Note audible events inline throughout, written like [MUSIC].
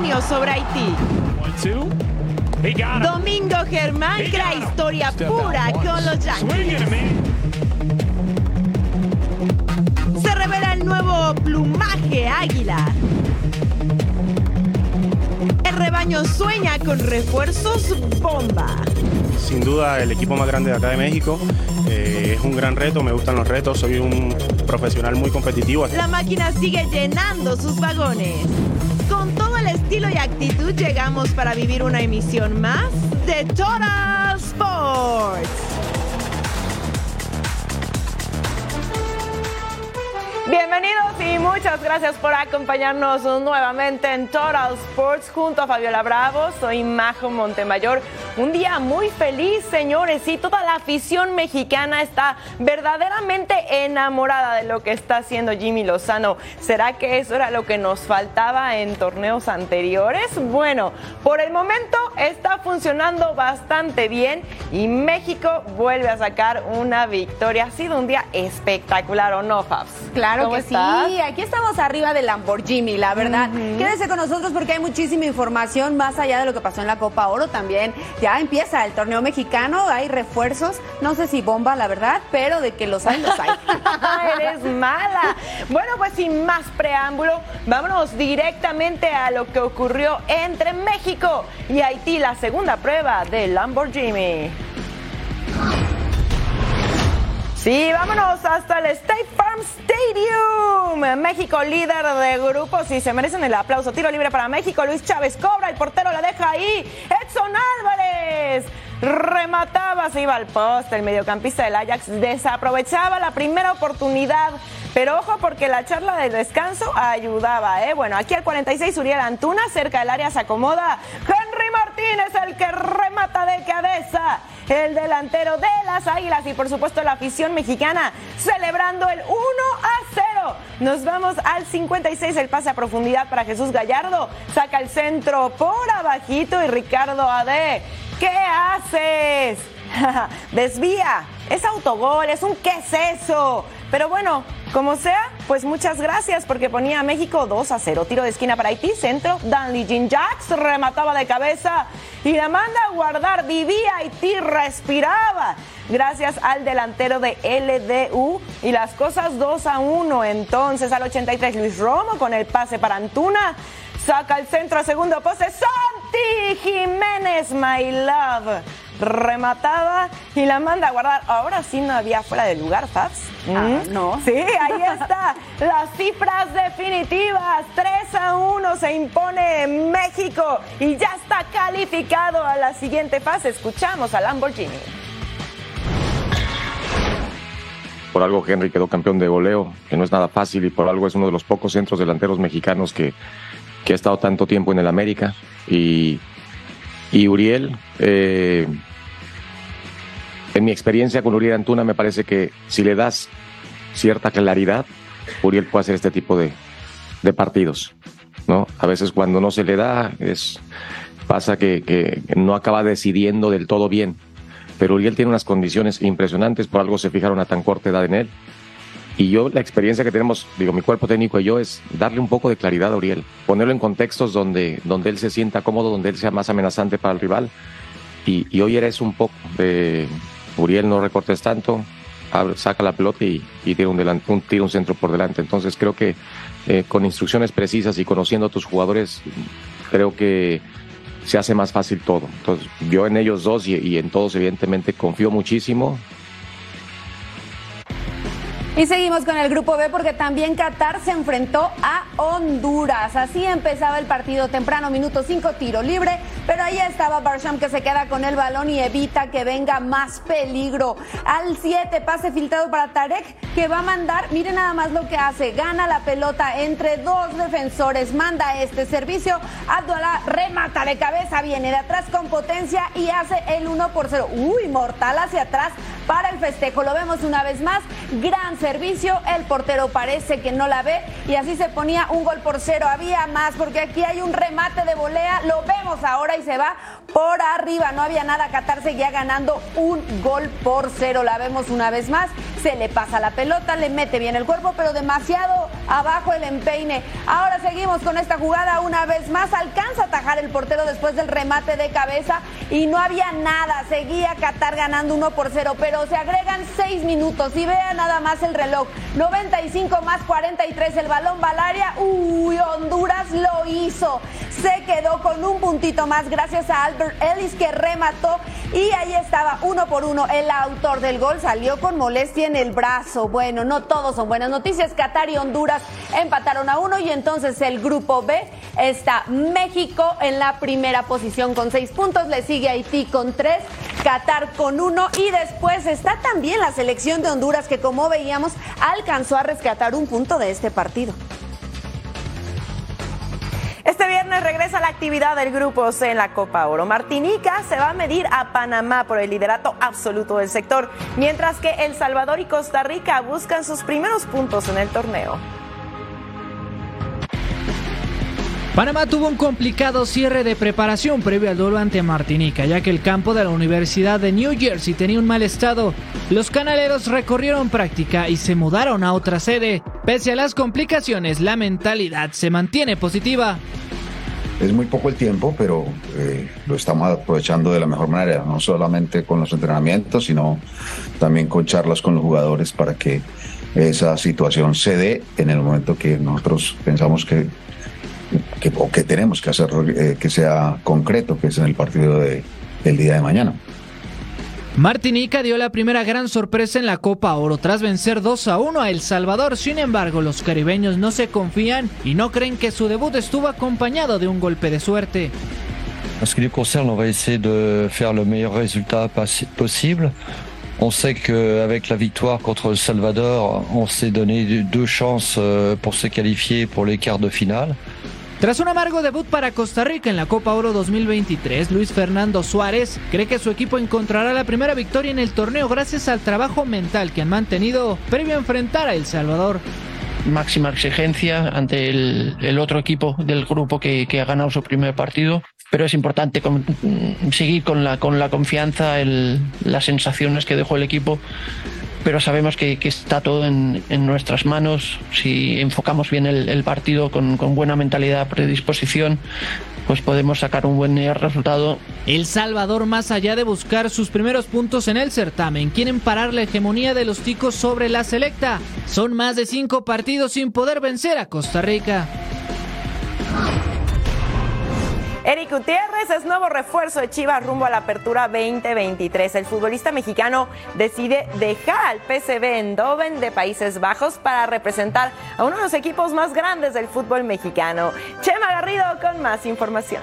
Dominio sobre Haití. Domingo Germán crea historia pura con los Yankees. Se revela el nuevo plumaje águila. El rebaño sueña con refuerzos bomba. Sin duda el equipo más grande de acá de México. Eh, es un gran reto, me gustan los retos, soy un profesional muy competitivo. La máquina sigue llenando sus vagones. Con todo el estilo y actitud llegamos para vivir una emisión más de Total Sports. Bienvenidos y muchas gracias por acompañarnos nuevamente en Total Sports junto a Fabiola Bravo. Soy Majo Montemayor. Un día muy feliz, señores, y toda la afición mexicana está verdaderamente enamorada de lo que está haciendo Jimmy Lozano. ¿Será que eso era lo que nos faltaba en torneos anteriores? Bueno, por el momento está funcionando bastante bien y México vuelve a sacar una victoria. Ha sido un día espectacular, ¿o no, Fabs? Claro ¿Cómo que estás? sí, aquí estamos arriba del Lamborghini, la verdad. Quédese con nosotros porque hay muchísima información más allá de lo que pasó en la Copa Oro también. Ya empieza el torneo mexicano, hay refuerzos, no sé si bomba, la verdad, pero de que los hay, los hay. [LAUGHS] Eres mala. Bueno, pues sin más preámbulo, vámonos directamente a lo que ocurrió entre México y Haití, la segunda prueba del Lamborghini. Sí, vámonos hasta el State Farm Stadium. México líder de grupos y se merecen el aplauso. Tiro libre para México. Luis Chávez cobra, el portero la deja ahí. Edson Álvarez remataba, se iba al poste. El mediocampista del Ajax desaprovechaba la primera oportunidad. Pero ojo porque la charla del descanso ayudaba, ¿eh? Bueno, aquí al 46 Uriel Antuna, cerca del área se acomoda. Henry Martínez, el que remata de cabeza. El delantero de las Águilas y por supuesto la afición mexicana celebrando el 1 a 0. Nos vamos al 56, el pase a profundidad para Jesús Gallardo. Saca el centro por abajito y Ricardo Ade. ¿Qué haces? [LAUGHS] Desvía. Es autogol, es un qué es eso. Pero bueno, como sea, pues muchas gracias porque ponía a México 2 a 0. Tiro de esquina para Haití, centro. Danley Jean Jacks remataba de cabeza y la manda a guardar. Vivía Haití, respiraba. Gracias al delantero de LDU y las cosas 2 a 1. Entonces al 83 Luis Romo con el pase para Antuna. Saca el centro a segundo poste. Santi Jiménez, my love. Rematada y la manda a guardar. Ahora sí no había fuera de lugar, Fabs. Ah, ¿Mm? no. Sí, ahí está. Las cifras definitivas. 3 a 1 se impone México y ya está calificado a la siguiente fase. Escuchamos a Lamborghini. Por algo Henry quedó campeón de goleo, que no es nada fácil y por algo es uno de los pocos centros delanteros mexicanos que, que ha estado tanto tiempo en el América. Y, y Uriel, eh, en mi experiencia con Uriel Antuna, me parece que si le das cierta claridad, Uriel puede hacer este tipo de, de partidos. ¿no? A veces cuando no se le da, es, pasa que, que no acaba decidiendo del todo bien pero Uriel tiene unas condiciones impresionantes, por algo se fijaron a tan corta edad en él. Y yo, la experiencia que tenemos, digo, mi cuerpo técnico y yo, es darle un poco de claridad a Uriel, ponerlo en contextos donde, donde él se sienta cómodo, donde él sea más amenazante para el rival. Y, y hoy eres un poco de Uriel, no recortes tanto, abre- saca la pelota y, y tira, un un, tira un centro por delante. Entonces creo que eh, con instrucciones precisas y conociendo a tus jugadores, creo que se hace más fácil todo. Entonces, yo en ellos dos y, y en todos, evidentemente, confío muchísimo Y seguimos con el grupo B porque también Qatar se enfrentó a Honduras. Así empezaba el partido temprano, minuto 5, tiro libre, pero ahí estaba Barsham que se queda con el balón y evita que venga más peligro. Al 7, pase filtrado para Tarek que va a mandar, miren nada más lo que hace, gana la pelota entre dos defensores, manda este servicio, Abdullah remata de cabeza, viene de atrás con potencia y hace el 1 por 0. Uy, mortal hacia atrás para el festejo. Lo vemos una vez más, gran servicio el portero parece que no la ve y así se ponía un gol por cero. Había más porque aquí hay un remate de volea, lo vemos ahora y se va por arriba. No había nada, Qatar seguía ganando un gol por cero. La vemos una vez más, se le pasa la pelota, le mete bien el cuerpo, pero demasiado abajo el empeine. Ahora seguimos con esta jugada una vez más, alcanza a atajar el portero después del remate de cabeza y no había nada. Seguía Qatar ganando uno por cero, pero se agregan seis minutos y vea nada más el reloj. 95 más 43 el balón Valaria. Uy, Honduras lo hizo. Se quedó con un puntito más gracias a Albert Ellis que remató y ahí estaba uno por uno. El autor del gol salió con molestia en el brazo. Bueno, no todos son buenas noticias. Qatar y Honduras empataron a uno y entonces el grupo B está México en la primera posición con seis puntos. Le sigue Haití con tres. Qatar con uno y después está también la selección de Honduras que como veíamos alcanzó a rescatar un punto de este partido. Este viernes regresa la actividad del Grupo C en la Copa Oro. Martinica se va a medir a Panamá por el liderato absoluto del sector, mientras que El Salvador y Costa Rica buscan sus primeros puntos en el torneo. Panamá tuvo un complicado cierre de preparación previo al duelo ante Martinica, ya que el campo de la Universidad de New Jersey tenía un mal estado. Los canaleros recorrieron práctica y se mudaron a otra sede. Pese a las complicaciones, la mentalidad se mantiene positiva. Es muy poco el tiempo, pero eh, lo estamos aprovechando de la mejor manera, no solamente con los entrenamientos, sino también con charlas con los jugadores para que esa situación se dé en el momento que nosotros pensamos que que, o que tenemos que hacer eh, que sea concreto, que es en el partido de, del día de mañana. Martinica dio la primera gran sorpresa en la Copa Oro tras vencer 2 a 1 a El Salvador. Sin embargo, los caribeños no se confían y no creen que su debut estuvo acompañado de un golpe de suerte. En ce qui nous concerne, on va essayer de faire le meilleur résultat possible. On sait qu'avec la victoire contre El Salvador, on s'est donné deux chances euh, pour se qualifier pour les quarts de finale. Tras un amargo debut para Costa Rica en la Copa Oro 2023, Luis Fernando Suárez cree que su equipo encontrará la primera victoria en el torneo gracias al trabajo mental que han mantenido previo a enfrentar a El Salvador máxima exigencia ante el, otro equipo del grupo que, ha ganado su primer partido. Pero es importante seguir con la, con la confianza, las sensaciones que dejó el equipo pero sabemos que, está todo en, nuestras manos. Si enfocamos bien el, partido con, con, buena mentalidad, predisposición, pues podemos sacar un buen resultado. El Salvador, más allá de buscar sus primeros puntos en el certamen, quieren parar la hegemonía de los ticos sobre la selecta. Son más de cinco partidos sin poder vencer a Costa Rica. Eric Gutiérrez es nuevo refuerzo de Chivas rumbo a la apertura 2023. El futbolista mexicano decide dejar al PSV Eindhoven de Países Bajos para representar a uno de los equipos más grandes del fútbol mexicano. Chema Garrido con más información.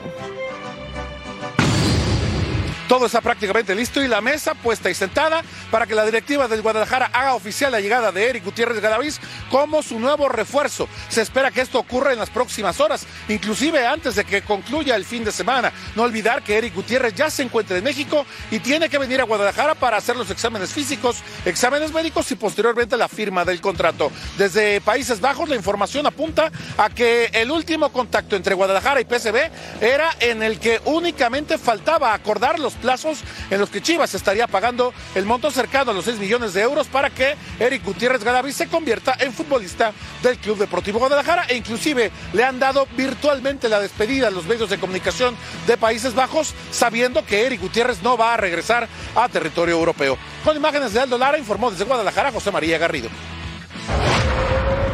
Todo está prácticamente listo y la mesa puesta y sentada para que la directiva del Guadalajara haga oficial la llegada de Eric Gutiérrez Gadaviz como su nuevo refuerzo. Se espera que esto ocurra en las próximas horas, inclusive antes de que concluya el fin de semana. No olvidar que Eric Gutiérrez ya se encuentra en México y tiene que venir a Guadalajara para hacer los exámenes físicos, exámenes médicos y posteriormente la firma del contrato. Desde Países Bajos la información apunta a que el último contacto entre Guadalajara y PSV era en el que únicamente faltaba acordar los plazos en los que Chivas estaría pagando el monto cercano a los 6 millones de euros para que Eric Gutiérrez Gadavi se convierta en futbolista del Club Deportivo Guadalajara e inclusive le han dado virtualmente la despedida a los medios de comunicación de Países Bajos sabiendo que Eric Gutiérrez no va a regresar a territorio europeo. Con imágenes de Aldo Lara informó desde Guadalajara José María Garrido.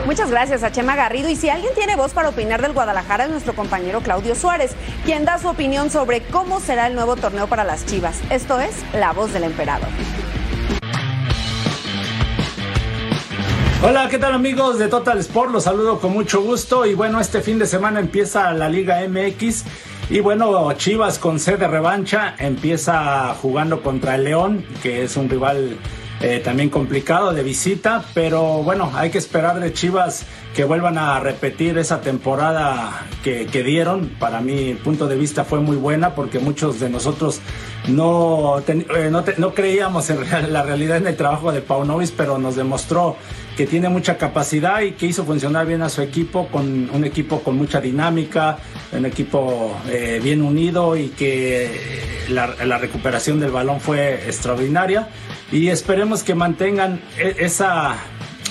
Muchas gracias a Chema Garrido. Y si alguien tiene voz para opinar del Guadalajara es nuestro compañero Claudio Suárez, quien da su opinión sobre cómo será el nuevo torneo para las Chivas. Esto es La Voz del Emperador. Hola, ¿qué tal amigos de Total Sport? Los saludo con mucho gusto y bueno, este fin de semana empieza la Liga MX y bueno, Chivas con sede revancha empieza jugando contra el León, que es un rival eh, también complicado de visita, pero bueno, hay que esperar de Chivas que vuelvan a repetir esa temporada que, dieron. Para mi punto de vista fue muy buena porque muchos de nosotros no, eh, no, creíamos en la realidad en el trabajo de Paunovis, pero nos demostró que tiene mucha capacidad y que hizo funcionar bien a su equipo, con un equipo con mucha dinámica, un equipo eh, bien unido y que la, la recuperación del balón fue extraordinaria y esperemos que mantengan e, esa,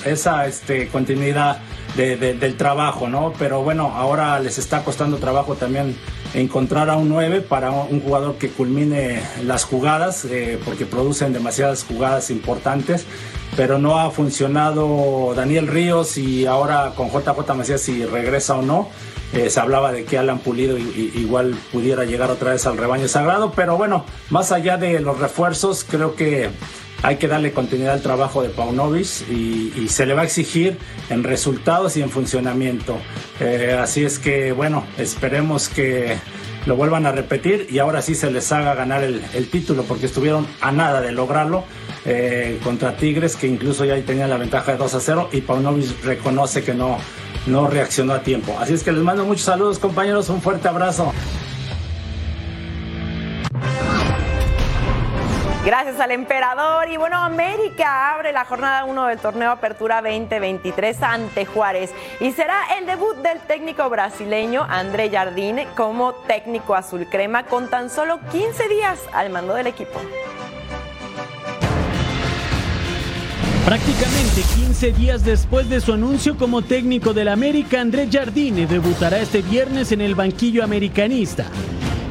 esa este, continuidad del trabajo, ¿no? Pero bueno, ahora les está costando trabajo también encontrar a un 9 para un jugador que culmine las jugadas, eh, porque producen demasiadas jugadas importantes, pero no ha funcionado Daniel Ríos y ahora con JJ Macías si regresa o no. Eh, se hablaba de que Alan Pulido igual pudiera llegar otra vez al rebaño sagrado, pero bueno, más allá de los refuerzos, creo que hay que darle continuidad al trabajo de Paunovic y, y se le va a exigir en resultados y en funcionamiento. Eh, así es que, bueno, esperemos que lo vuelvan a repetir y ahora sí se les haga ganar el, título porque estuvieron a nada de lograrlo eh, contra Tigres que incluso ya tenían la ventaja de 2 a 0 y Paunovic reconoce que no, no reaccionó a tiempo. Así es que les mando muchos saludos compañeros, un fuerte abrazo. Gracias al emperador. Y bueno, América abre la jornada 1 del torneo Apertura 2023 ante Juárez. Y será el debut del técnico brasileño André Jardine como técnico azul crema con tan solo 15 días al mando del equipo. Prácticamente 15 días después de su anuncio como técnico del América, André Jardine debutará este viernes en el banquillo americanista.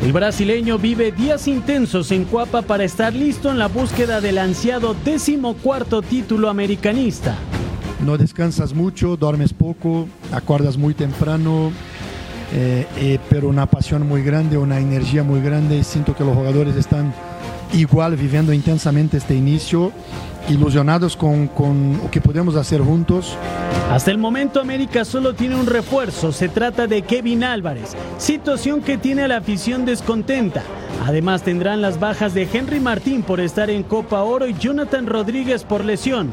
El brasileño vive días intensos en Cuapa para estar listo en la búsqueda del ansiado décimo cuarto título americanista. No descansas mucho, duermes poco, acuerdas muy temprano, eh, eh, pero una pasión muy grande, una energía muy grande. Siento que los jugadores están igual viviendo intensamente este inicio ilusionados con, con, lo que podemos hacer juntos. Hasta el momento América solo tiene un refuerzo, se trata de Kevin Álvarez, situación que tiene a la afición descontenta. Además tendrán las bajas de Henry Martín por estar en Copa Oro y Jonathan Rodríguez por lesión.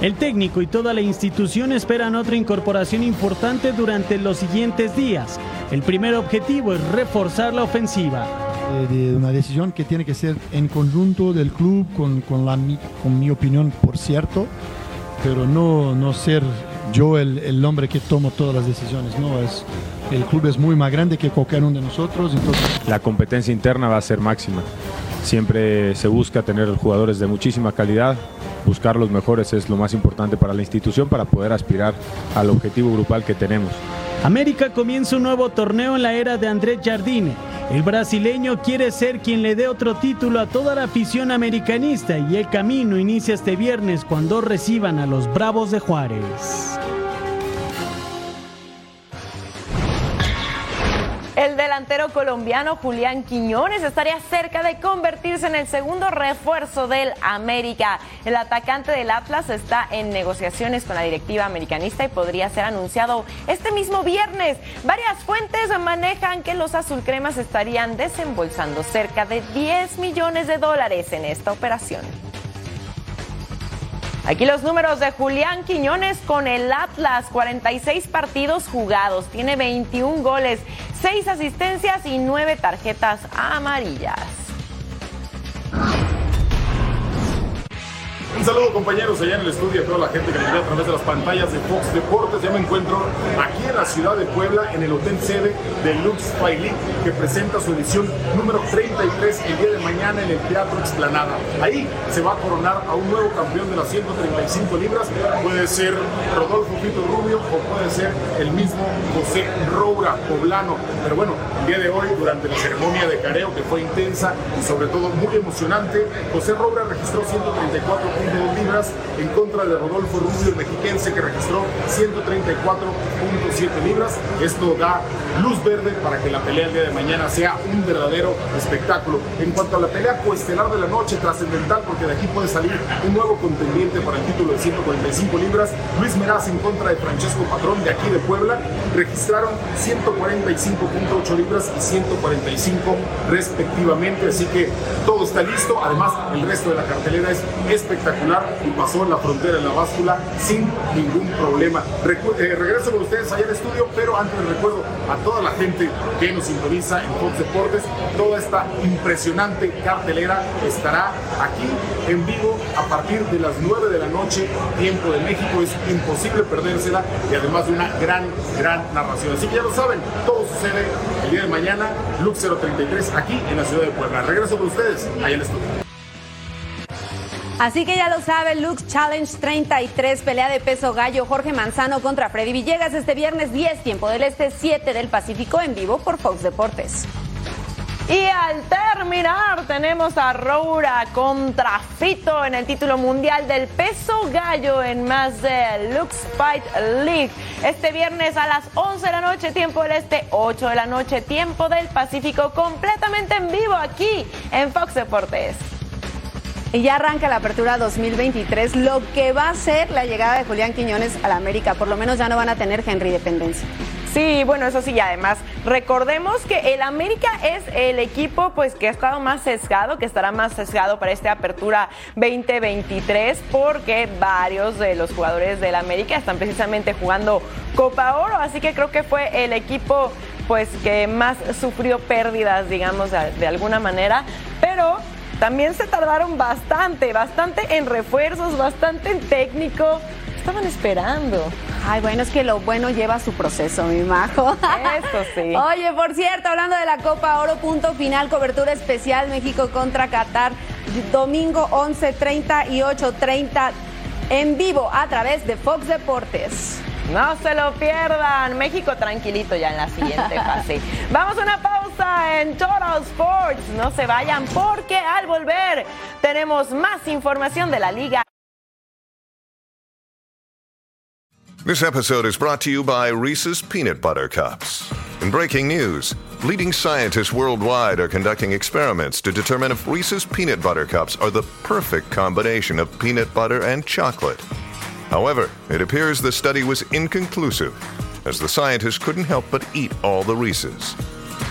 El técnico y toda la institución esperan otra incorporación importante durante los siguientes días. El primer objetivo es reforzar la ofensiva de una decisión que tiene que ser en conjunto del club, con, con, la, con mi opinión, por cierto, pero no, no ser yo el, el, hombre que tomo todas las decisiones. No, es, el club es muy más grande que cualquier uno de nosotros. Entonces... La competencia interna va a ser máxima. Siempre se busca tener jugadores de muchísima calidad. Buscar los mejores es lo más importante para la institución para poder aspirar al objetivo grupal que tenemos. América comienza un nuevo torneo en la era de Andrés Jardine el brasileño quiere ser quien le dé otro título a toda la afición americanista y el camino inicia este viernes cuando reciban a los Bravos de Juárez. El delantero colombiano Julián Quiñones estaría cerca de convertirse en el segundo refuerzo del América. El atacante del Atlas está en negociaciones con la directiva americanista y podría ser anunciado este mismo viernes. Varias fuentes manejan que los azulcremas estarían desembolsando cerca de 10 millones de dólares en esta operación. Aquí los números de Julián Quiñones con el Atlas, 46 partidos jugados, tiene 21 goles, 6 asistencias y 9 tarjetas amarillas. Un saludo compañeros allá en el estudio a toda la gente que me ve a través de las pantallas de Fox Deportes. Ya me encuentro aquí en la ciudad de Puebla, en el hotel sede de Lux Fight que presenta su edición número 33 el día de mañana en el Teatro Explanada. Ahí se va a coronar a un nuevo campeón de las 135 libras. Puede ser Rodolfo Pito Rubio o puede ser el mismo José Roura, poblano. Pero bueno, el día de hoy, durante la ceremonia de careo, que fue intensa y sobre todo muy emocionante, José Roura registró 134 puntos 102 libras en contra de Rodolfo Rubio, mexiquense que registró 134.7 libras. Esto da luz verde para que la pelea el día de mañana sea un verdadero espectáculo. En cuanto a la pelea coestelar de la noche, trascendental, porque de aquí puede salir un nuevo contendiente para el título de 145 libras, Luis Meraz en contra de Francesco Patrón de aquí de Puebla, registraron 145.8 libras y 145 respectivamente, así que todo está listo, además el resto de la cartelera es espectacular y pasó la frontera en la báscula sin ningún problema. Eh, regreso con ustedes allá al estudio, pero antes recuerdo a toda la gente que nos sintoniza en Fox Deportes, toda esta impresionante cartelera estará aquí en vivo a partir de las 9 de la noche, tiempo de México, es imposible perdérsela y además de una gran, gran narración. Así que ya lo saben, todo sucede el día de mañana, Lux 033, aquí en la ciudad de Puebla. Regreso con ustedes allá al estudio. Así que ya lo sabe, Lux Challenge 33, pelea de peso gallo, Jorge Manzano contra Freddy Villegas este viernes 10, tiempo del este, 7 del Pacífico, en vivo por Fox Deportes. Y al terminar tenemos a Roura contra Fito en el título mundial del peso gallo en más de Lux Fight League. Este viernes a las 11 de la noche, tiempo del este, 8 de la noche, tiempo del Pacífico, completamente en vivo aquí en Fox Deportes. Y ya arranca la apertura 2023, lo que va a ser la llegada de Julián Quiñones a la América. Por lo menos ya no van a tener Henry dependencia. Sí, bueno, eso sí, y además recordemos que el América es el equipo pues que ha estado más sesgado, que estará más sesgado para esta apertura 2023 porque varios de los jugadores del América están precisamente jugando Copa Oro, así que creo que fue el equipo pues que más sufrió pérdidas, digamos, de alguna manera, pero también se tardaron bastante, bastante en refuerzos, bastante en técnico. Estaban esperando. Ay, bueno, es que lo bueno lleva su proceso, mi majo. Eso sí. [LAUGHS] Oye, por cierto, hablando de la Copa Oro, punto final, cobertura especial México contra Qatar, domingo 11.30 y 8.30 en vivo a través de Fox Deportes. No se lo pierdan. México tranquilito ya en la siguiente [LAUGHS] fase. Vamos a una pausa en Total Sports. No se vayan porque al volver tenemos más información de la liga. This episode is brought to you by Reese's Peanut Butter Cups. In breaking news, leading scientists worldwide are conducting experiments to determine if Reese's Peanut Butter Cups are the perfect combination of peanut butter and chocolate. However, it appears the study was inconclusive, as the scientists couldn't help but eat all the Reese's.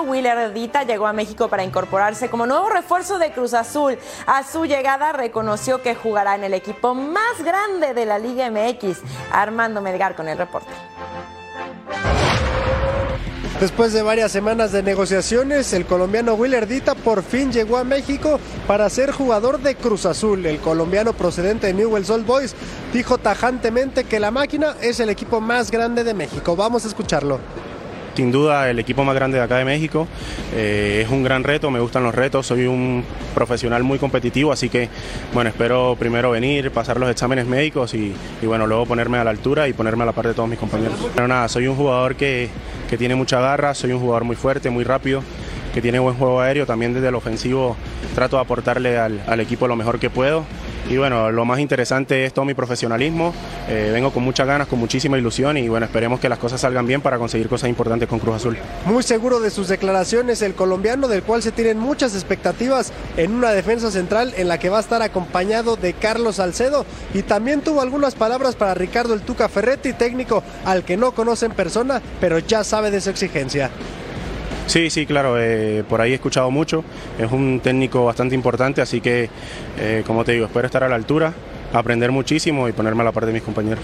Colombiano Willer Edita llegó a México para incorporarse como nuevo refuerzo de Cruz Azul. A su llegada reconoció que jugará en el equipo más grande de la Liga MX. Armando Melgar con el reporte. Después de varias semanas de negociaciones, el colombiano Willer Dita por fin llegó a México para ser jugador de Cruz Azul. El colombiano procedente de Newell's Old Boys dijo tajantemente que la máquina es el equipo más grande de México. Vamos a escucharlo sin duda el equipo más grande de acá de México. Eh, es un gran reto, me gustan los retos, soy un profesional muy competitivo, así que bueno, espero primero venir, pasar los exámenes médicos y, bueno, luego ponerme a la altura y ponerme a la par de todos mis compañeros. Pero nada, soy un jugador que, tiene mucha garra, soy un jugador muy fuerte, muy rápido que tiene buen juego aéreo, también desde el ofensivo trato de aportarle al, al equipo lo mejor que puedo y bueno, lo más interesante es todo mi profesionalismo. Eh, vengo con muchas ganas, con muchísima ilusión y bueno, esperemos que las cosas salgan bien para conseguir cosas importantes con Cruz Azul. Muy seguro de sus declaraciones el colombiano, del cual se tienen muchas expectativas en una defensa central en la que va a estar acompañado de Carlos Salcedo y también tuvo algunas palabras para Ricardo El Tuca Ferretti, técnico al que no conoce en persona, pero ya sabe de su exigencia. Sí, sí, claro, eh, por ahí he escuchado mucho, es un técnico bastante importante, así que, eh, como te digo, espero estar a la altura, aprender muchísimo y ponerme a la par de mis compañeros.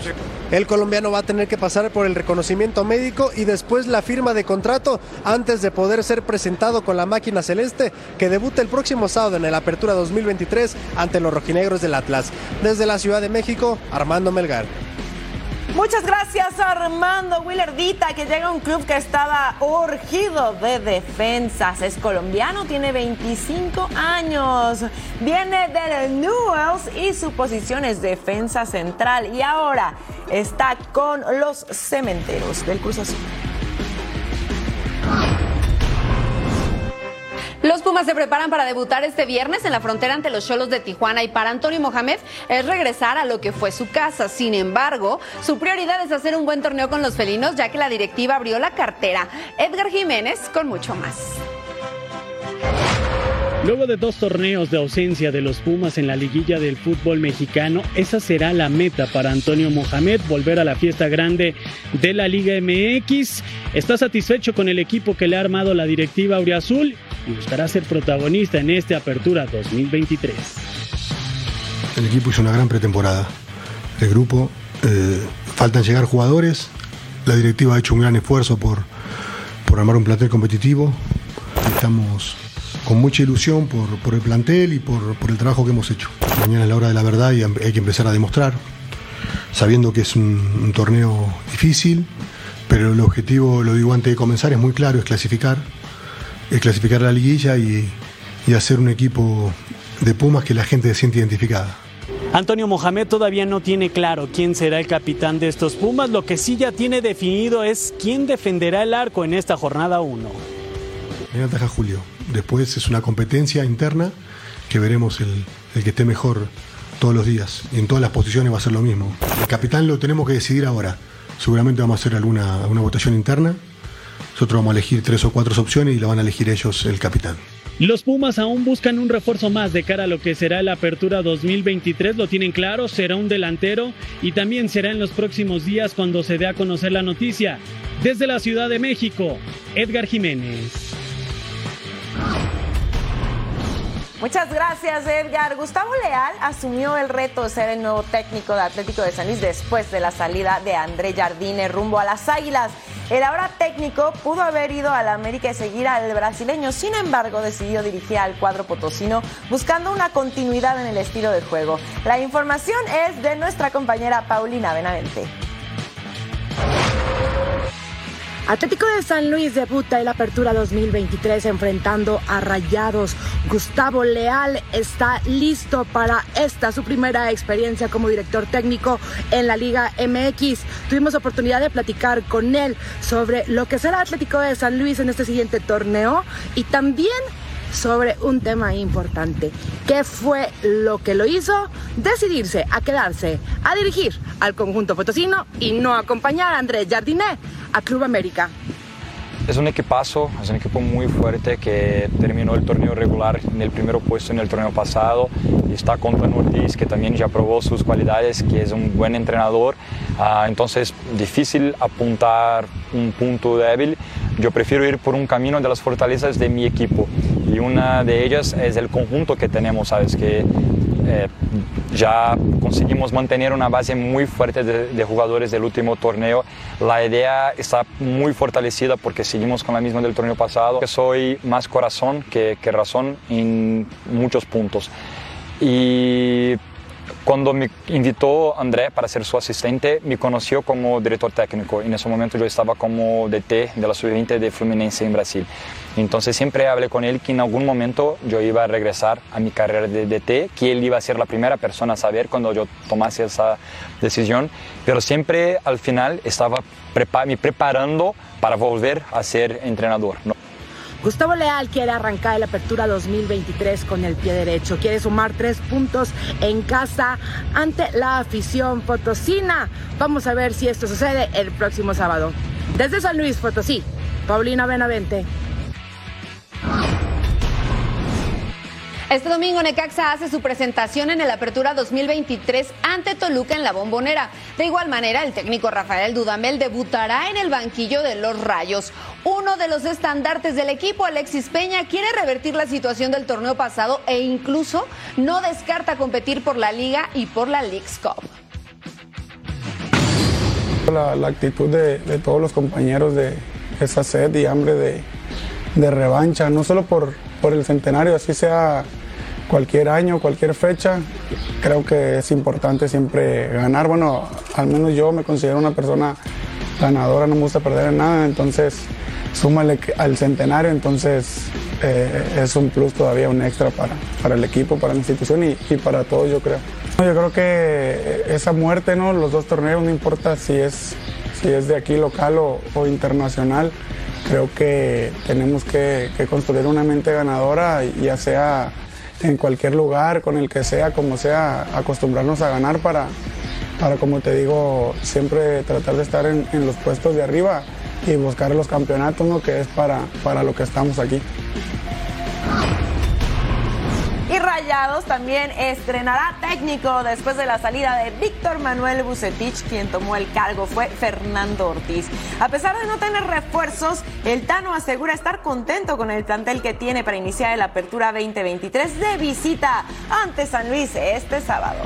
El colombiano va a tener que pasar por el reconocimiento médico y después la firma de contrato antes de poder ser presentado con la máquina celeste que debuta el próximo sábado en el Apertura 2023 ante los rojinegros del Atlas. Desde la Ciudad de México, Armando Melgar. Muchas gracias Armando Willerdita, que llega a un club que estaba urgido de defensas. Es colombiano, tiene 25 años, viene del Newells y su posición es defensa central. Y ahora está con los cementeros del Cruz Azul. Se preparan para debutar este viernes en la frontera ante los Cholos de Tijuana y para Antonio Mohamed es regresar a lo que fue su casa. Sin embargo, su prioridad es hacer un buen torneo con los felinos ya que la directiva abrió la cartera. Edgar Jiménez con mucho más. Luego de dos torneos de ausencia de los Pumas en la liguilla del fútbol mexicano, esa será la meta para Antonio Mohamed, volver a la fiesta grande de la Liga MX. Está satisfecho con el equipo que le ha armado la directiva Auriazul y buscará ser protagonista en esta apertura 2023. El equipo hizo una gran pretemporada. El grupo, eh, faltan llegar jugadores. La directiva ha hecho un gran esfuerzo por, por armar un plantel competitivo. Estamos con mucha ilusión por, por el plantel y por, por, el trabajo que hemos hecho. Mañana es la hora de la verdad y hay que empezar a demostrar, sabiendo que es un, un torneo difícil, pero el objetivo, lo digo antes de comenzar, es muy claro, es clasificar, es clasificar la liguilla y, y hacer un equipo de Pumas que la gente se siente identificada. Antonio Mohamed todavía no tiene claro quién será el capitán de estos Pumas, lo que sí ya tiene definido es quién defenderá el arco en esta jornada 1. En ataja Julio. Después es una competencia interna que veremos el, el, que esté mejor todos los días. Y en todas las posiciones va a ser lo mismo. El capitán lo tenemos que decidir ahora. Seguramente vamos a hacer alguna, alguna votación interna. Nosotros vamos a elegir tres o cuatro opciones y lo van a elegir ellos el capitán. Los Pumas aún buscan un refuerzo más de cara a lo que será la apertura 2023, lo tienen claro, será un delantero y también será en los próximos días cuando se dé a conocer la noticia. Desde la Ciudad de México, Edgar Jiménez. Muchas gracias, Edgar. Gustavo Leal asumió el reto de ser el nuevo técnico de Atlético de San Luis después de la salida de André Jardine rumbo a las Águilas. El ahora técnico pudo haber ido a la América y seguir al brasileño, sin embargo decidió dirigir al cuadro potosino buscando una continuidad en el estilo de juego. La información es de nuestra compañera Paulina Benavente. Atlético de San Luis debuta en la Apertura 2023 enfrentando a Rayados. Gustavo Leal está listo para esta su primera experiencia como director técnico en la Liga MX. Tuvimos oportunidad de platicar con él sobre lo que será Atlético de San Luis en este siguiente torneo y también sobre un tema importante. ¿Qué fue lo que lo hizo? Decidirse a quedarse a dirigir al conjunto potosino y no acompañar a Andrés Jardinet a Club América. Es un equipazo, es un equipo muy fuerte que terminó el torneo regular en el primer puesto en el torneo pasado. Está con Ortiz, que también ya probó sus cualidades, que es un buen entrenador. Ah, entonces, difícil apuntar un punto débil. Yo prefiero ir por un camino de las fortalezas de mi equipo. Y una de ellas es el conjunto que tenemos, ¿sabes? Que eh, ya conseguimos mantener una base muy fuerte de, de, jugadores del último torneo. La idea está muy fortalecida porque seguimos con la misma del torneo pasado. Soy más corazón que, que razón en muchos puntos. Y cuando me invitó André para ser su asistente, me conoció como director técnico. En ese momento yo estaba como DT de la sub-20 de Fluminense en Brasil. Entonces siempre hablé con él que en algún momento yo iba a regresar a mi carrera de DT, que él iba a ser la primera persona a saber cuando yo tomase esa decisión, pero siempre al final estaba me preparando para volver a ser entrenador. ¿no? Gustavo Leal quiere arrancar la apertura 2023 con el pie derecho. Quiere sumar tres puntos en casa ante la afición potosina. Vamos a ver si esto sucede el próximo sábado. Desde San Luis Potosí, Paulina Benavente. Este domingo Necaxa hace su presentación en el Apertura 2023 ante Toluca en la Bombonera. De igual manera, el técnico Rafael Dudamel debutará en el banquillo de los Rayos. Uno de los estandartes del equipo, Alexis Peña, quiere revertir la situación del torneo pasado e incluso no descarta competir por la Liga y por la League's Cup. La, actitud de, todos los compañeros de esa sed y hambre de revancha, no solo por, por el centenario, así sea cualquier año, cualquier fecha, creo que es importante siempre ganar. Bueno, al menos yo me considero una persona ganadora, no me gusta perder en nada, entonces súmale al centenario, entonces eh, es un plus todavía, un extra para, para el equipo, para la institución y, para todos, yo creo. Yo creo que esa muerte, ¿no? los dos torneos, no importa si es, si es de aquí local o internacional, creo que tenemos que, construir una mente ganadora, ya sea en cualquier lugar, con el que sea, como sea, acostumbrarnos a ganar para, para como te digo, siempre tratar de estar en, los puestos de arriba y buscar los campeonatos, que es para, para lo que estamos aquí. Rayados también estrenará técnico después de la salida de Víctor Manuel Bucetich, quien tomó el cargo fue Fernando Ortiz. A pesar de no tener refuerzos, el Tano asegura estar contento con el plantel que tiene para iniciar la apertura 2023 de visita ante San Luis este sábado.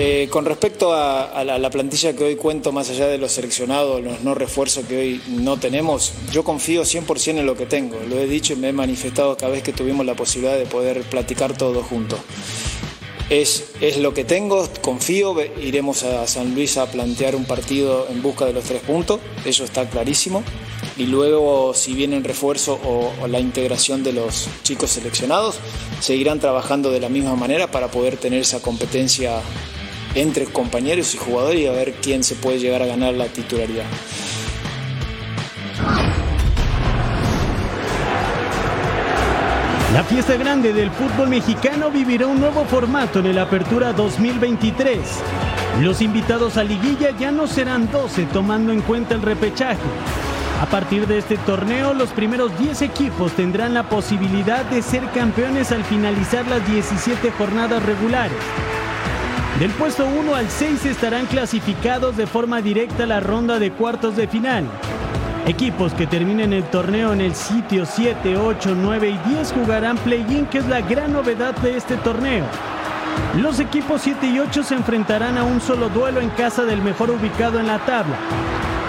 Eh, con respecto a, la, plantilla que hoy cuento, más allá de los seleccionados, los no refuerzos que hoy no tenemos, yo confío 100% en lo que tengo. Lo he dicho y me he manifestado cada vez que tuvimos la posibilidad de poder platicar todos juntos. Es, lo que tengo, confío, iremos a San Luis a plantear un partido en busca de los tres puntos, eso está clarísimo. Y luego, si vienen refuerzo o la integración de los chicos seleccionados, seguirán trabajando de la misma manera para poder tener esa competencia entre compañeros y jugadores y a ver quién se puede llegar a ganar la titularidad. La fiesta grande del fútbol mexicano vivirá un nuevo formato en el Apertura 2023. Los invitados a liguilla ya no serán 12 tomando en cuenta el repechaje. A partir de este torneo, los primeros 10 equipos tendrán la posibilidad de ser campeones al finalizar las 17 jornadas regulares. Del puesto 1 al 6 estarán clasificados de forma directa a la ronda de cuartos de final. Equipos que terminen el torneo en el sitio 7, 8, 9 y 10 jugarán play-in, que es la gran novedad de este torneo. Los equipos 7 y 8 se enfrentarán a un solo duelo en casa del mejor ubicado en la tabla.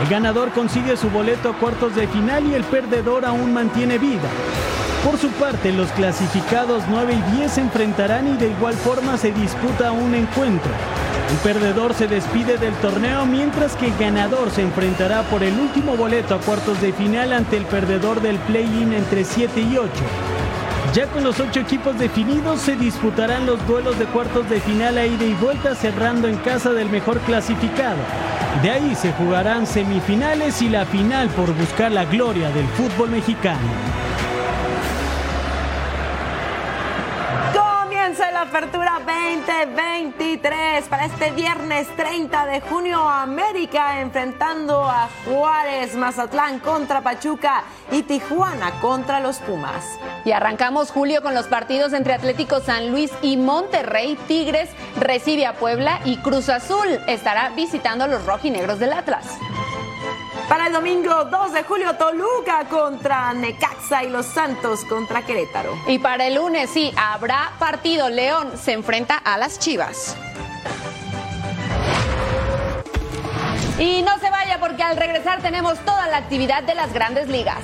El ganador consigue su boleto a cuartos de final y el perdedor aún mantiene vida. Por su parte, los clasificados 9 y 10 se enfrentarán y de igual forma se disputa un encuentro. El perdedor se despide del torneo mientras que el ganador se enfrentará por el último boleto a cuartos de final ante el perdedor del play-in entre 7 y 8. Ya con los ocho equipos definidos se disputarán los duelos de cuartos de final a ida y vuelta cerrando en casa del mejor clasificado. De ahí se jugarán semifinales y la final por buscar la gloria del fútbol mexicano. Apertura 2023 para este viernes 30 de junio América enfrentando a Juárez, Mazatlán contra Pachuca y Tijuana contra los Pumas. Y arrancamos julio con los partidos entre Atlético San Luis y Monterrey. Tigres recibe a Puebla y Cruz Azul estará visitando a los rojinegros del Atlas. Para el domingo 2 de julio, Toluca contra Necaxa y los Santos contra Querétaro. Y para el lunes, sí, habrá partido. León se enfrenta a las Chivas. Y no se vaya porque al regresar tenemos toda la actividad de las grandes ligas.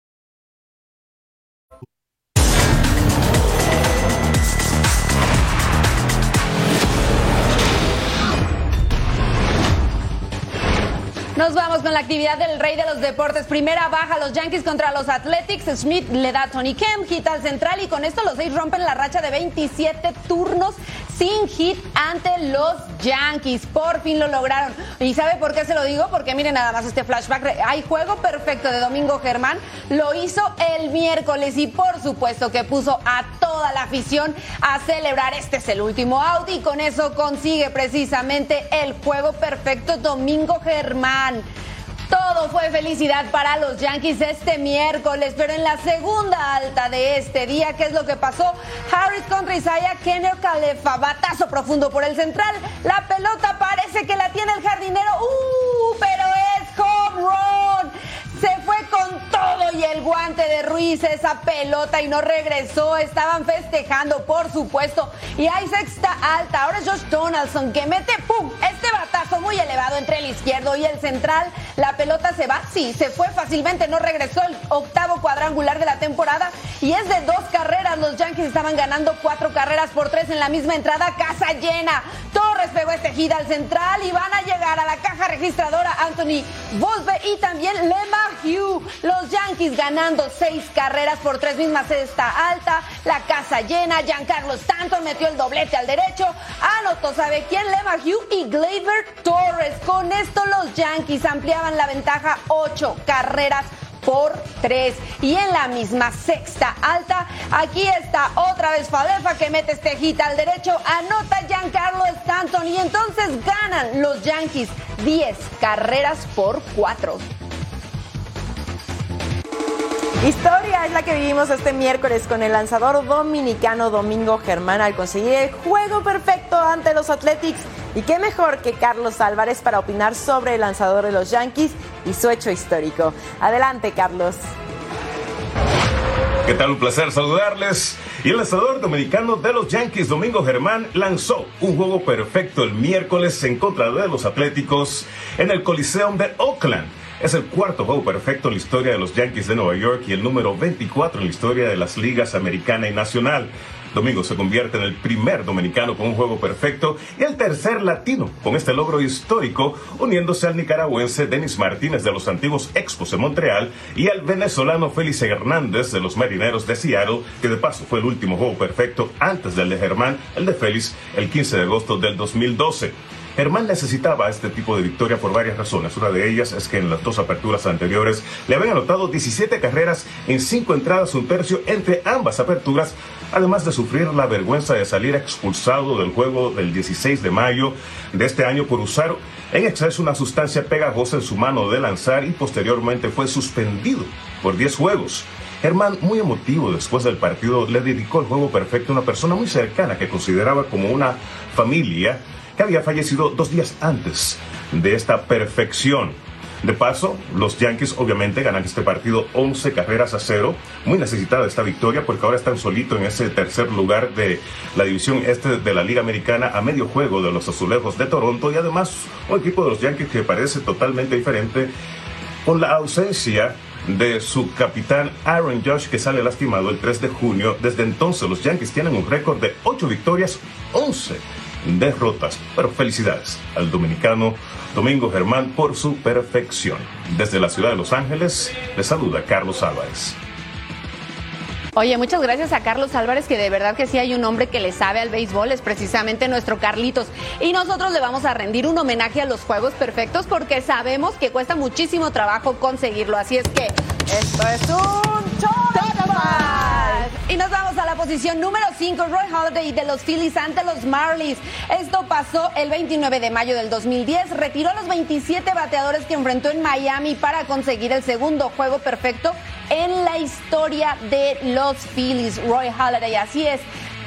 Con la actividad del rey de los deportes. Primera baja los Yankees contra los Athletics. Smith le da a Tony Kemp, quita al central y con esto los seis rompen la racha de 27 turnos sin hit ante los Yankees. Por fin lo lograron. ¿Y sabe por qué se lo digo? Porque miren nada más este flashback. Hay juego perfecto de Domingo Germán. Lo hizo el miércoles y por supuesto que puso a toda la afición a celebrar. Este es el último out y con eso consigue precisamente el juego perfecto Domingo Germán. Todo fue felicidad para los Yankees este miércoles, pero en la segunda alta de este día, ¿qué es lo que pasó? Harris contra Isaiah Kenner Calefa, batazo profundo por el central. La pelota parece que la tiene el jardinero, ¡uh! Pero es home run se fue con todo y el guante de Ruiz, esa pelota y no regresó. Estaban festejando, por supuesto. Y hay sexta alta. Ahora Josh Donaldson que mete, ¡pum! Este batazo muy elevado entre el izquierdo y el central. La pelota se va, sí, se fue fácilmente, no regresó el octavo cuadrangular de la temporada. Y es de dos carreras. Los Yankees estaban ganando cuatro carreras por tres en la misma entrada, casa llena. Torres pegó este gira al central y van a llegar a la caja registradora Anthony Volpe y también Lema Hugh. Los Yankees ganando seis carreras por tres mismas cesta alta. La casa llena. Giancarlo Stanton metió el doblete al derecho. Anotó, ¿sabe quién? Lema Hugh y Gleyber Torres. Con esto los Yankees ampliaban la ventaja ocho carreras por tres. Y en la misma sexta alta, aquí está otra vez Falefa que mete este hit al derecho, anota Giancarlo Stanton y entonces ganan los Yankees 10 carreras por cuatro. Historia es la que vivimos este miércoles con el lanzador dominicano Domingo Germán al conseguir el juego perfecto ante los Athletics. Y qué mejor que Carlos Álvarez para opinar sobre el lanzador de los Yankees y su hecho histórico. Adelante, Carlos. ¿Qué tal? Un placer saludarles. Y el lanzador dominicano de los Yankees, Domingo Germán, lanzó un juego perfecto el miércoles en contra de los Atléticos en el Coliseum de Oakland. Es el cuarto juego perfecto en la historia de los Yankees de Nueva York y el número 24 en la historia de las ligas americana y nacional. Domingo se convierte en el primer dominicano con un juego perfecto y el tercer latino con este logro histórico, uniéndose al nicaragüense Denis Martínez de los antiguos Expos de Montreal y al venezolano Félix Hernández de los Marineros de Seattle, que de paso fue el último juego perfecto antes del de Germán, el de Félix, el 15 de agosto del 2012. Germán necesitaba este tipo de victoria por varias razones. Una de ellas es que en las dos aperturas anteriores le habían anotado 17 carreras en 5 entradas, un tercio entre ambas aperturas, además de sufrir la vergüenza de salir expulsado del juego del 16 de mayo de este año por usar en exceso una sustancia pegajosa en su mano de lanzar y posteriormente fue suspendido por 10 juegos. Germán, muy emotivo después del partido, le dedicó el juego perfecto a una persona muy cercana que consideraba como una familia había fallecido dos días antes de esta perfección. De paso, los Yankees obviamente ganan este partido 11 carreras a cero. Muy necesitada esta victoria porque ahora están solitos en ese tercer lugar de la división este de la Liga Americana a medio juego de los Azulejos de Toronto y además un equipo de los Yankees que parece totalmente diferente con la ausencia de su capitán Aaron Josh que sale lastimado el 3 de junio. Desde entonces los Yankees tienen un récord de 8 victorias, 11 derrotas. Pero felicidades al dominicano Domingo Germán por su perfección. Desde la ciudad de Los Ángeles, le saluda Carlos Álvarez. Oye, muchas gracias a Carlos Álvarez, que de verdad que sí hay un hombre que le sabe al béisbol, es precisamente nuestro Carlitos. Y nosotros le vamos a rendir un homenaje a los Juegos Perfectos porque sabemos que cuesta muchísimo trabajo conseguirlo. Así es que esto es un y nos vamos a la posición número 5, Roy Holiday de los Phillies ante los Marlins. Esto pasó el 29 de mayo del 2010. Retiró a los 27 bateadores que enfrentó en Miami para conseguir el segundo juego perfecto en la historia de los Phillies. Roy Holiday, así es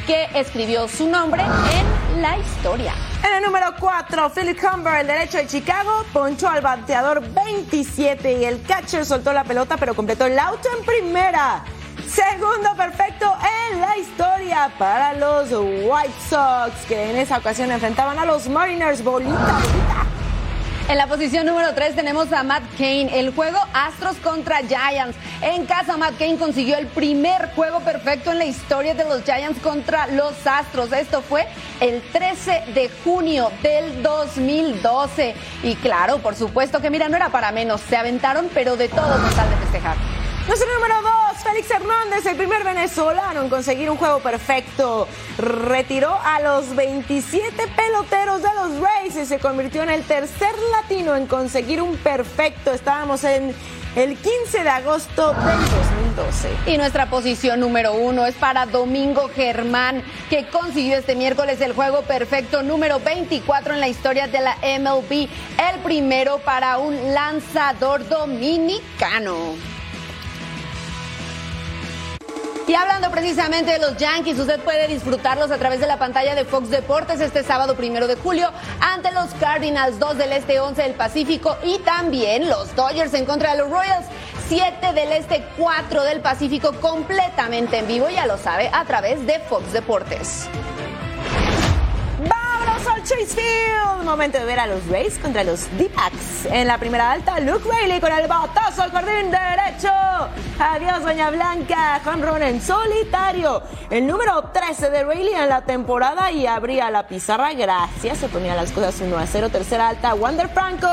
que escribió su nombre en la historia. En el número 4, Philip Humber, el derecho de Chicago, ponchó al bateador 27 y el catcher soltó la pelota pero completó el auto en primera. Segundo perfecto en la historia para los White Sox, que en esa ocasión enfrentaban a los Mariners. Bolita, En la posición número 3 tenemos a Matt Cain, el juego Astros contra Giants. En casa, Matt Cain consiguió el primer juego perfecto en la historia de los Giants contra los Astros. Esto fue el 13 de junio del 2012. Y claro, por supuesto que mira, no era para menos. Se aventaron, pero de todo con tal de festejar. Nuestro número 2 Félix Hernández, el primer venezolano en conseguir un juego perfecto. Retiró a los 27 peloteros de los Rays y se convirtió en el tercer latino en conseguir un perfecto. Estábamos en el 15 de agosto del 2012. Y nuestra posición número uno es para Domingo Germán, que consiguió este miércoles el juego perfecto número 24 en la historia de la MLB, el primero para un lanzador dominicano. Y hablando precisamente de los Yankees, usted puede disfrutarlos a través de la pantalla de Fox Deportes este sábado primero de julio ante los Cardinals 2 del Este 11 del Pacífico y también los Dodgers en contra de los Royals 7 del Este 4 del Pacífico completamente en vivo, ya lo sabe, a través de Fox Deportes. ¡Vámonos al Chase Field! Momento de ver a los Rays contra los D-Backs. En la primera alta, Luke Rayleigh con el batazo al jardín derecho. Adiós, Doña Blanca. Home en solitario. El número 13 de Rayleigh en la temporada y abría la pizarra. Gracias. Se ponía las cosas 1 a 0. Tercera alta, Wander Franco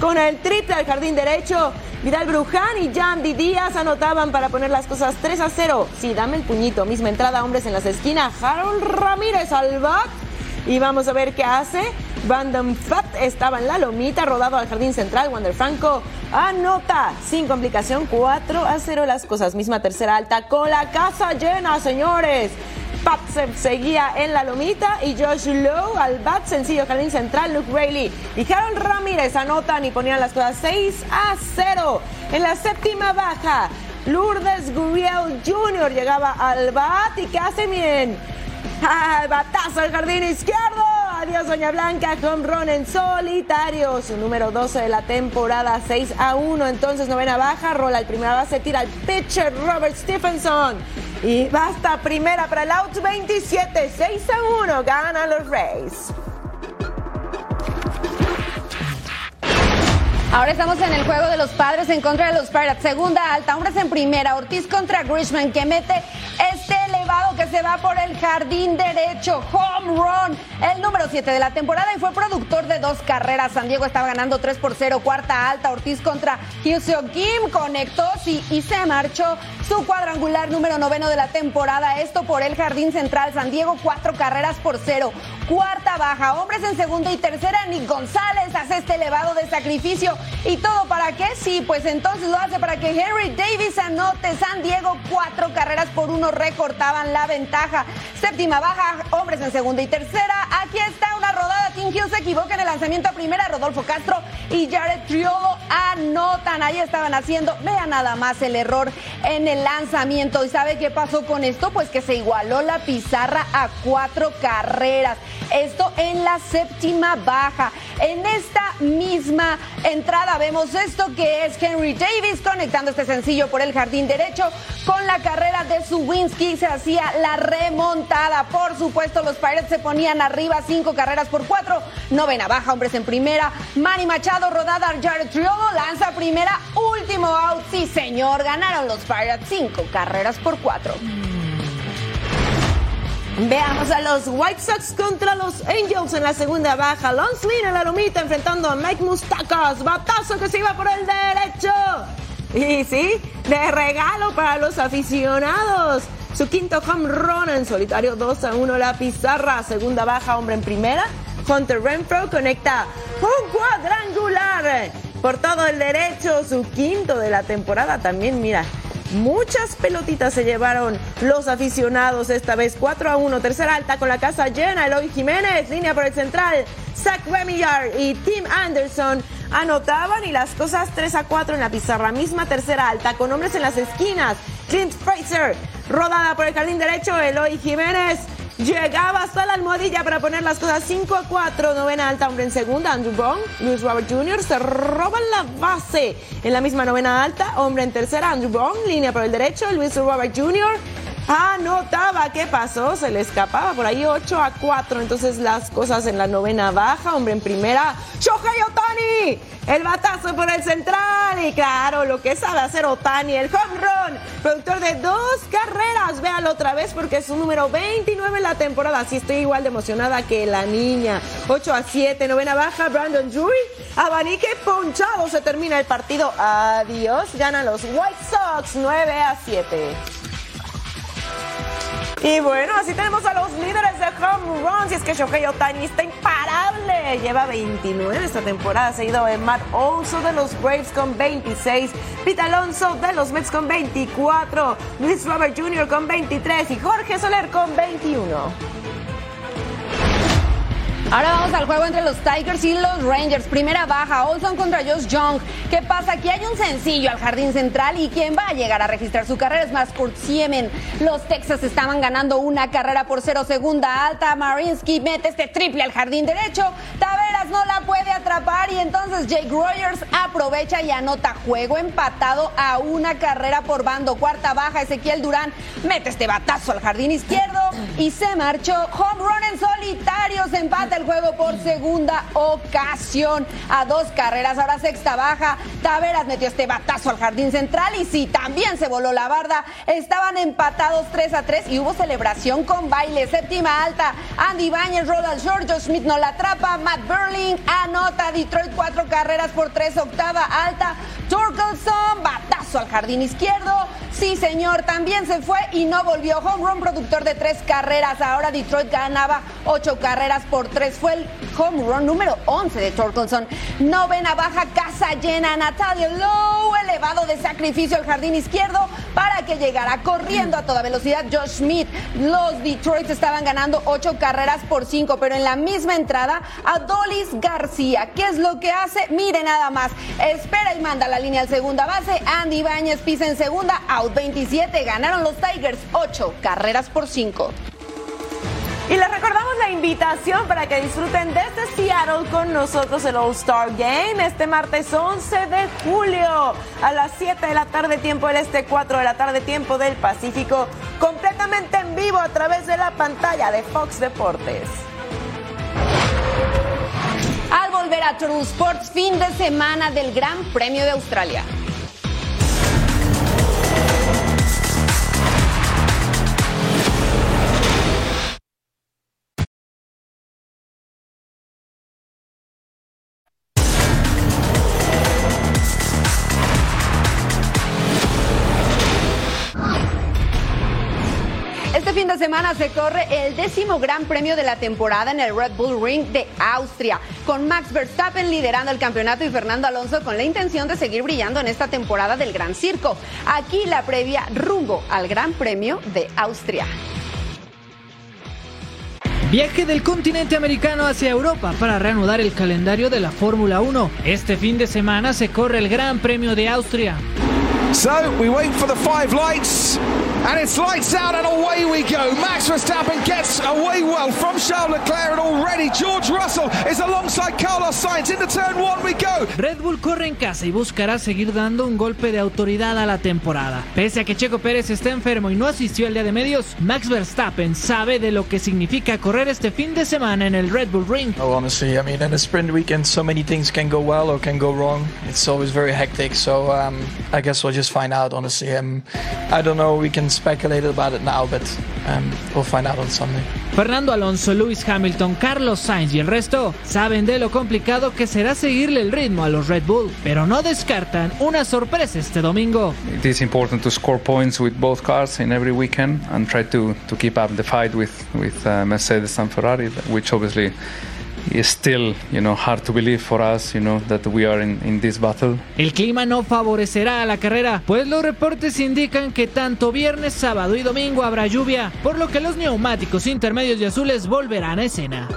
con el triple al jardín derecho. Vidal Bruján y Yandy Díaz anotaban para poner las cosas 3 a 0. Sí, dame el puñito. Misma entrada, hombres en las esquinas. Harold Ramírez al bat. Y vamos a ver qué hace. Van Fat estaba en la lomita, rodado al jardín central. Wander Franco anota sin complicación 4 a 0 las cosas. Misma tercera alta con la casa llena, señores. Pat se seguía en la lomita y Josh Lowe al bat sencillo jardín central. Luke Rayleigh y Harold Ramírez anotan y ponían las cosas 6 a 0. En la séptima baja, Lourdes Gurriel Jr. llegaba al bat y ¿qué hace? ¡Ah, batazo al jardín izquierdo! Adiós, Doña Blanca, home run en solitario. Su número 12 de la temporada, 6 a 1. Entonces, novena baja, rola el primera base, tira al pitcher Robert Stephenson. Y basta primera para el out 27, 6 a 1. Ganan los Rays. Ahora estamos en el juego de los padres en contra de los Pirates. Segunda alta, hombres en primera. Ortiz contra Grishman que mete este elevado que se va por el jardín derecho. Home run. El número 7 de la temporada y fue productor de dos carreras. San Diego estaba ganando 3 por 0. Cuarta alta. Ortiz contra Hyuseo Kim. Conectó sí, y se marchó su cuadrangular número noveno de la temporada. Esto por el jardín central. San Diego, cuatro carreras por cero. Cuarta baja. Hombres en segunda y tercera. Nick González hace este elevado de sacrificio. ¿Y todo para qué? Sí, pues entonces lo hace para que Henry Davis anote. San Diego, cuatro carreras por uno recortaban la ventaja. Séptima baja, hombres en segunda y tercera. Aquí está una rodada. King Hill se equivoca en el lanzamiento a primera. Rodolfo Castro y Jared Triolo anotan. Ahí estaban haciendo, vean nada más el error en el lanzamiento. ¿Y sabe qué pasó con esto? Pues que se igualó la pizarra a cuatro carreras. Esto en la séptima baja. En esta misma entrada vemos esto que es Henry Davis conectando este sencillo por el jardín derecho con la carrera de Suwinski se hacía la remontada. Por supuesto, los Pirates se ponían arriba cinco carreras por cuatro. Novena baja, hombres en primera. Manny Machado, rodada Jared Triolo, lanza primera, último out. Sí, señor, ganaron los Pirates cinco carreras por cuatro. Veamos a los White Sox contra los Angels en la segunda baja. Lance Lynn en la lomita enfrentando a Mike Mustakas. Batazo que se iba por el derecho. Y sí, de regalo para los aficionados. Su quinto home run en solitario 2 a 1 la pizarra. Segunda baja, hombre en primera. Hunter Renfro conecta un cuadrangular por todo el derecho. Su quinto de la temporada también, mira. Muchas pelotitas se llevaron los aficionados esta vez 4 a 1. Tercera alta con la casa llena. Eloy Jiménez, línea por el central. Zach Remillard y Tim Anderson anotaban y las cosas 3 a 4 en la pizarra. Misma tercera alta con hombres en las esquinas. Clint Fraser, rodada por el jardín derecho. Eloy Jiménez llegaba hasta la almohadilla para poner las cosas 5 a 4. Novena alta, hombre en segunda. Andrew Bond, Luis Robert Jr. se roban la base. En la misma novena alta, hombre en tercera. Andrew Bond, línea por el derecho. Luis Robert Jr. anotaba. ¿Qué pasó? Se le escapaba por ahí 8 a 4. Entonces las cosas en la novena baja. Hombre en primera, Shohei Otani. El batazo por el central. Y claro, lo que sabe hacer Otani, el home run. Productor de dos carreras. Véalo otra vez porque es su número 29 en la temporada. Así estoy igual de emocionada que la niña. 8 a 7, novena baja. Brandon Drury. Abanique ponchado. Se termina el partido. Adiós. Ganan los White Sox 9 a 7. Y bueno, así tenemos a los líderes de home runs. Y es que Shohei Otani está imparable. Lleva 29 esta temporada, seguido de Matt Olson de los Braves con 26, Pete Alonso de los Mets con 24, Luis Robert Jr. con 23 y Jorge Soler con 21. Ahora vamos al juego entre los Tigers y los Rangers. Primera baja, Olson contra Josh Young. ¿Qué pasa? Aquí hay un sencillo al jardín central y quien va a llegar a registrar su carrera es más Kurt Siemen. Los Texas estaban ganando una carrera por cero segunda alta. Marinsky mete este triple al jardín derecho. Taveras no la puede atrapar y entonces Jake Rogers aprovecha y anota juego empatado a una carrera por bando. Cuarta baja, Ezequiel Durán mete este batazo al jardín izquierdo y se marchó. Home run en solitario, se empata el juego por segunda ocasión a dos carreras. Ahora sexta baja. Taveras metió este batazo al jardín central y sí, también se voló la barda. Estaban empatados 3 a 3 y hubo celebración con baile. Séptima alta. Andy Bañez rola al George Smith no la atrapa. Matt Burling anota Detroit cuatro carreras por tres. Octava alta. Torkelson, batazo al jardín izquierdo. Sí, señor, también se fue y no volvió. Home run productor de tres carreras. Ahora Detroit ganaba ocho carreras por tres. Fue el home run número 11 de Torkelson. Novena baja, casa llena. Natalia Lowe, elevado de sacrificio al jardín izquierdo para que llegara corriendo a toda velocidad Josh Smith. Los Detroit estaban ganando ocho carreras por cinco, pero en la misma entrada, Adolis García. ¿Qué es lo que hace? Mire nada más. Espera y manda la línea segunda base. Andy Bañez pisa en segunda. Out 27. Ganaron los Tigers ocho carreras por cinco. Y les recordamos la invitación para que disfruten desde Seattle con nosotros el All-Star Game este martes 11 de julio a las 7 de la tarde tiempo del Este, 4 de la tarde tiempo del Pacífico, completamente en vivo a través de la pantalla de Fox Deportes. True Sports, fin de semana del Gran Premio de Australia. Se corre el décimo gran premio de la temporada en el Red Bull Ring de Austria, con Max Verstappen liderando el campeonato y Fernando Alonso con la intención de seguir brillando en esta temporada del Gran Circo. Aquí la previa rumbo al Gran Premio de Austria. Viaje del continente americano hacia Europa para reanudar el calendario de la Fórmula 1. Este fin de semana se corre el Gran Premio de Austria. So we wait for the five lights, and it's lights out, and away we go. Max Verstappen gets away well from Charles Leclerc, and already George Russell is alongside Carlos Sainz. Into turn one we go. Red Bull corre en casa y buscará seguir dando un golpe de autoridad a la temporada. Pese a que Checo Pérez está enfermo y no asistió al día de medios, Max Verstappen sabe de lo que significa correr este fin de semana en el Red Bull Ring. Oh, honestly, I mean, in a sprint weekend, so many things can go well or can go wrong. It's always very hectic. So um, I guess we'll just find out. Honestly, um, I don't know. We can speculate about it now, but um, we'll find out on Sunday. Fernando Alonso, Lewis Hamilton, Carlos Sainz y el resto saben de lo complicado que será seguirle el ritmo a los Red Bull, pero no descartan una sorpresa este domingo. It is important to score points with both cars in every weekend and try to, to keep up the fight with, with uh, Mercedes and Ferrari, which obviously still, you know, hard to believe for us, you know, that we are in, in this battle. El clima no favorecerá a la carrera, pues los reportes indican que tanto viernes, sábado y domingo habrá lluvia, por lo que los neumáticos intermedios y azules volverán a escena.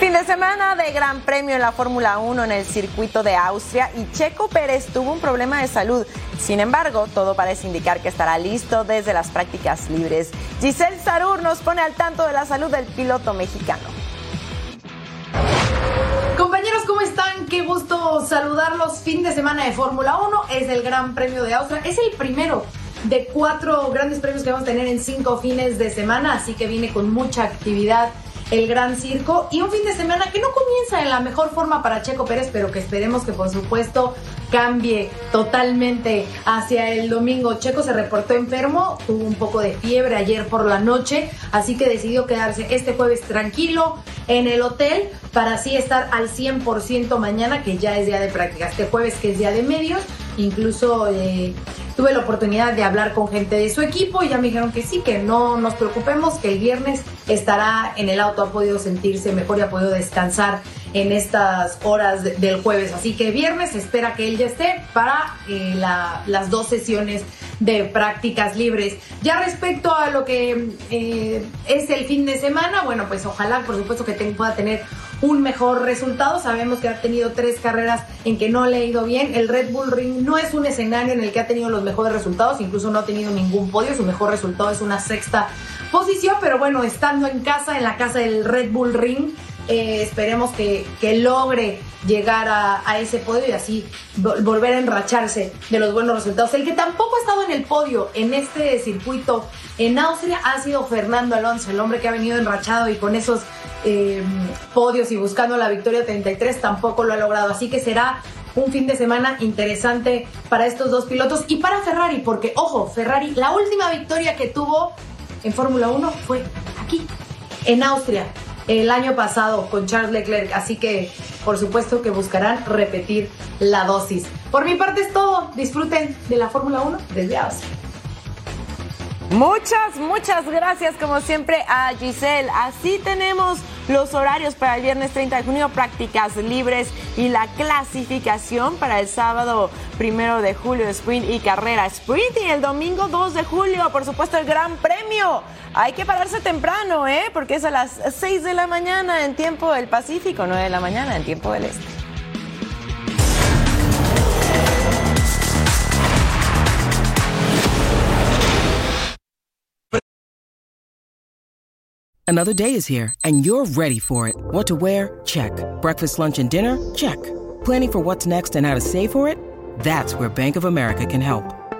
Fin de semana de Gran Premio en la Fórmula 1 en el circuito de Austria y Checo Pérez tuvo un problema de salud. Sin embargo, todo parece indicar que estará listo desde las prácticas libres. Giselle Sarur nos pone al tanto de la salud del piloto mexicano. Qué gusto saludarlos. Fin de semana de Fórmula 1 es el Gran Premio de Austria. Es el primero de cuatro grandes premios que vamos a tener en cinco fines de semana, así que viene con mucha actividad el Gran Circo y un fin de semana que no comienza en la mejor forma para Checo Pérez, pero que esperemos que por supuesto cambie totalmente hacia el domingo. Checo se reportó enfermo, tuvo un poco de fiebre ayer por la noche, así que decidió quedarse este jueves tranquilo en el hotel para así estar al 100% mañana, que ya es día de práctica. Este jueves que es día de medios, incluso eh, tuve la oportunidad de hablar con gente de su equipo y ya me dijeron que sí, que no nos preocupemos, que el viernes estará en el auto, ha podido sentirse mejor y ha podido descansar en estas horas del jueves. Así que viernes espera que él ya esté para eh, las dos sesiones de prácticas libres. Ya respecto a lo que eh, es el fin de semana, bueno, pues ojalá, por supuesto, que pueda tener un mejor resultado. Sabemos que ha tenido tres carreras en que no le ha ido bien. El Red Bull Ring no es un escenario en el que ha tenido los mejores resultados, incluso no ha tenido ningún podio. Su mejor resultado es una sexta posición, pero bueno, estando en casa, en la casa del Red Bull Ring, eh, esperemos que, logre llegar a, ese podio y así volver a enracharse de los buenos resultados. El que tampoco ha estado en el podio en este circuito en Austria ha sido Fernando Alonso, el hombre que ha venido enrachado y con esos eh, podios y buscando la victoria 33 tampoco lo ha logrado. Así que será un fin de semana interesante para estos dos pilotos y para Ferrari, porque ojo, Ferrari, la última victoria que tuvo en Fórmula 1 fue aquí, en Austria, el año pasado con Charles Leclerc. Así que, por supuesto, que buscarán repetir la dosis. Por mi parte es todo. Disfruten de la Fórmula 1 desde Austria. Muchas, muchas gracias como siempre a Giselle. Así tenemos los horarios para el viernes 30 de junio, prácticas libres y la clasificación para el sábado primero de julio, sprint y carrera sprint y el domingo 2 de julio, por supuesto, el gran premio. Hay que pararse temprano, ¿eh? Porque es a las 6 de la mañana en tiempo del Pacífico, 9 de la mañana en tiempo del Este. Another day is here, and you're ready for it. What to wear? Check. Breakfast, lunch, and dinner? Check. Planning for what's next and how to save for it? That's where Bank of America can help.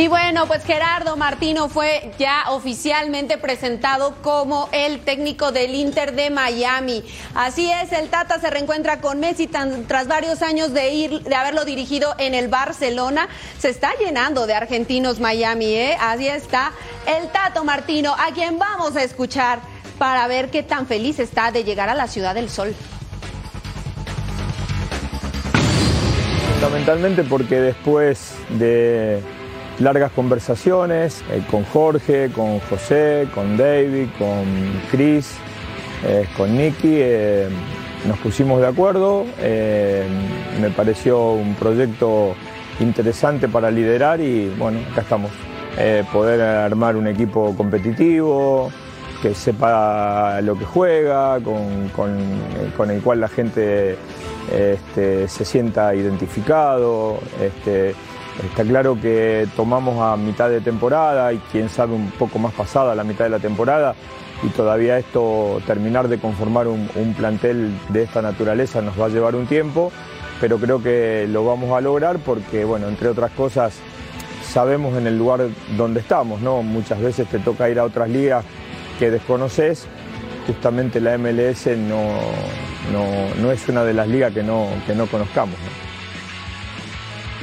Y bueno, pues Gerardo Martino fue ya oficialmente presentado como el técnico del Inter de Miami. Así es, el Tata se reencuentra con Messi tras varios años de ir, de haberlo dirigido en el Barcelona. Se está llenando de argentinos Miami, ¿eh? Así está el Tato Martino, a quien vamos a escuchar para ver qué tan feliz está de llegar a la Ciudad del Sol. Fundamentalmente porque después de largas conversaciones eh, con Jorge, con José, con David, con Chris, eh, con Nicky. Eh, nos pusimos de acuerdo, me pareció un proyecto interesante para liderar y bueno, acá estamos. poder armar un equipo competitivo, que sepa lo que juega, con, el cual la gente este, se sienta identificado. Este, Está claro que tomamos a mitad de temporada y quién sabe un poco más pasada la mitad de la temporada y todavía esto, terminar de conformar un, plantel de esta naturaleza nos va a llevar un tiempo, pero creo que lo vamos a lograr porque, bueno, entre otras cosas, sabemos en el lugar donde estamos, ¿no? Muchas veces te toca ir a otras ligas que desconoces, justamente la MLS no, no, es una de las ligas que no, que no conozcamos.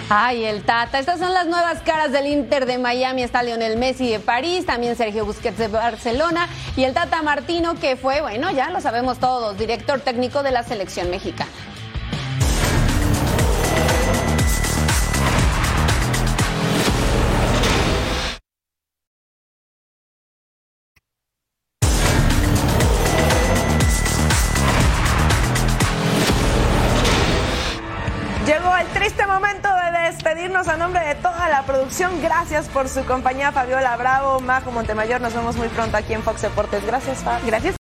Ay, el Tata. Estas son las nuevas caras del Inter de Miami. Está Lionel Messi de París, también Sergio Busquets de Barcelona y el Tata Martino, que fue, bueno, ya lo sabemos todos, director técnico de la selección mexicana. Gracias por su compañía, Fabiola Bravo, Majo Montemayor. Nos vemos muy pronto aquí en Fox Deportes. Gracias, Fab. Gracias.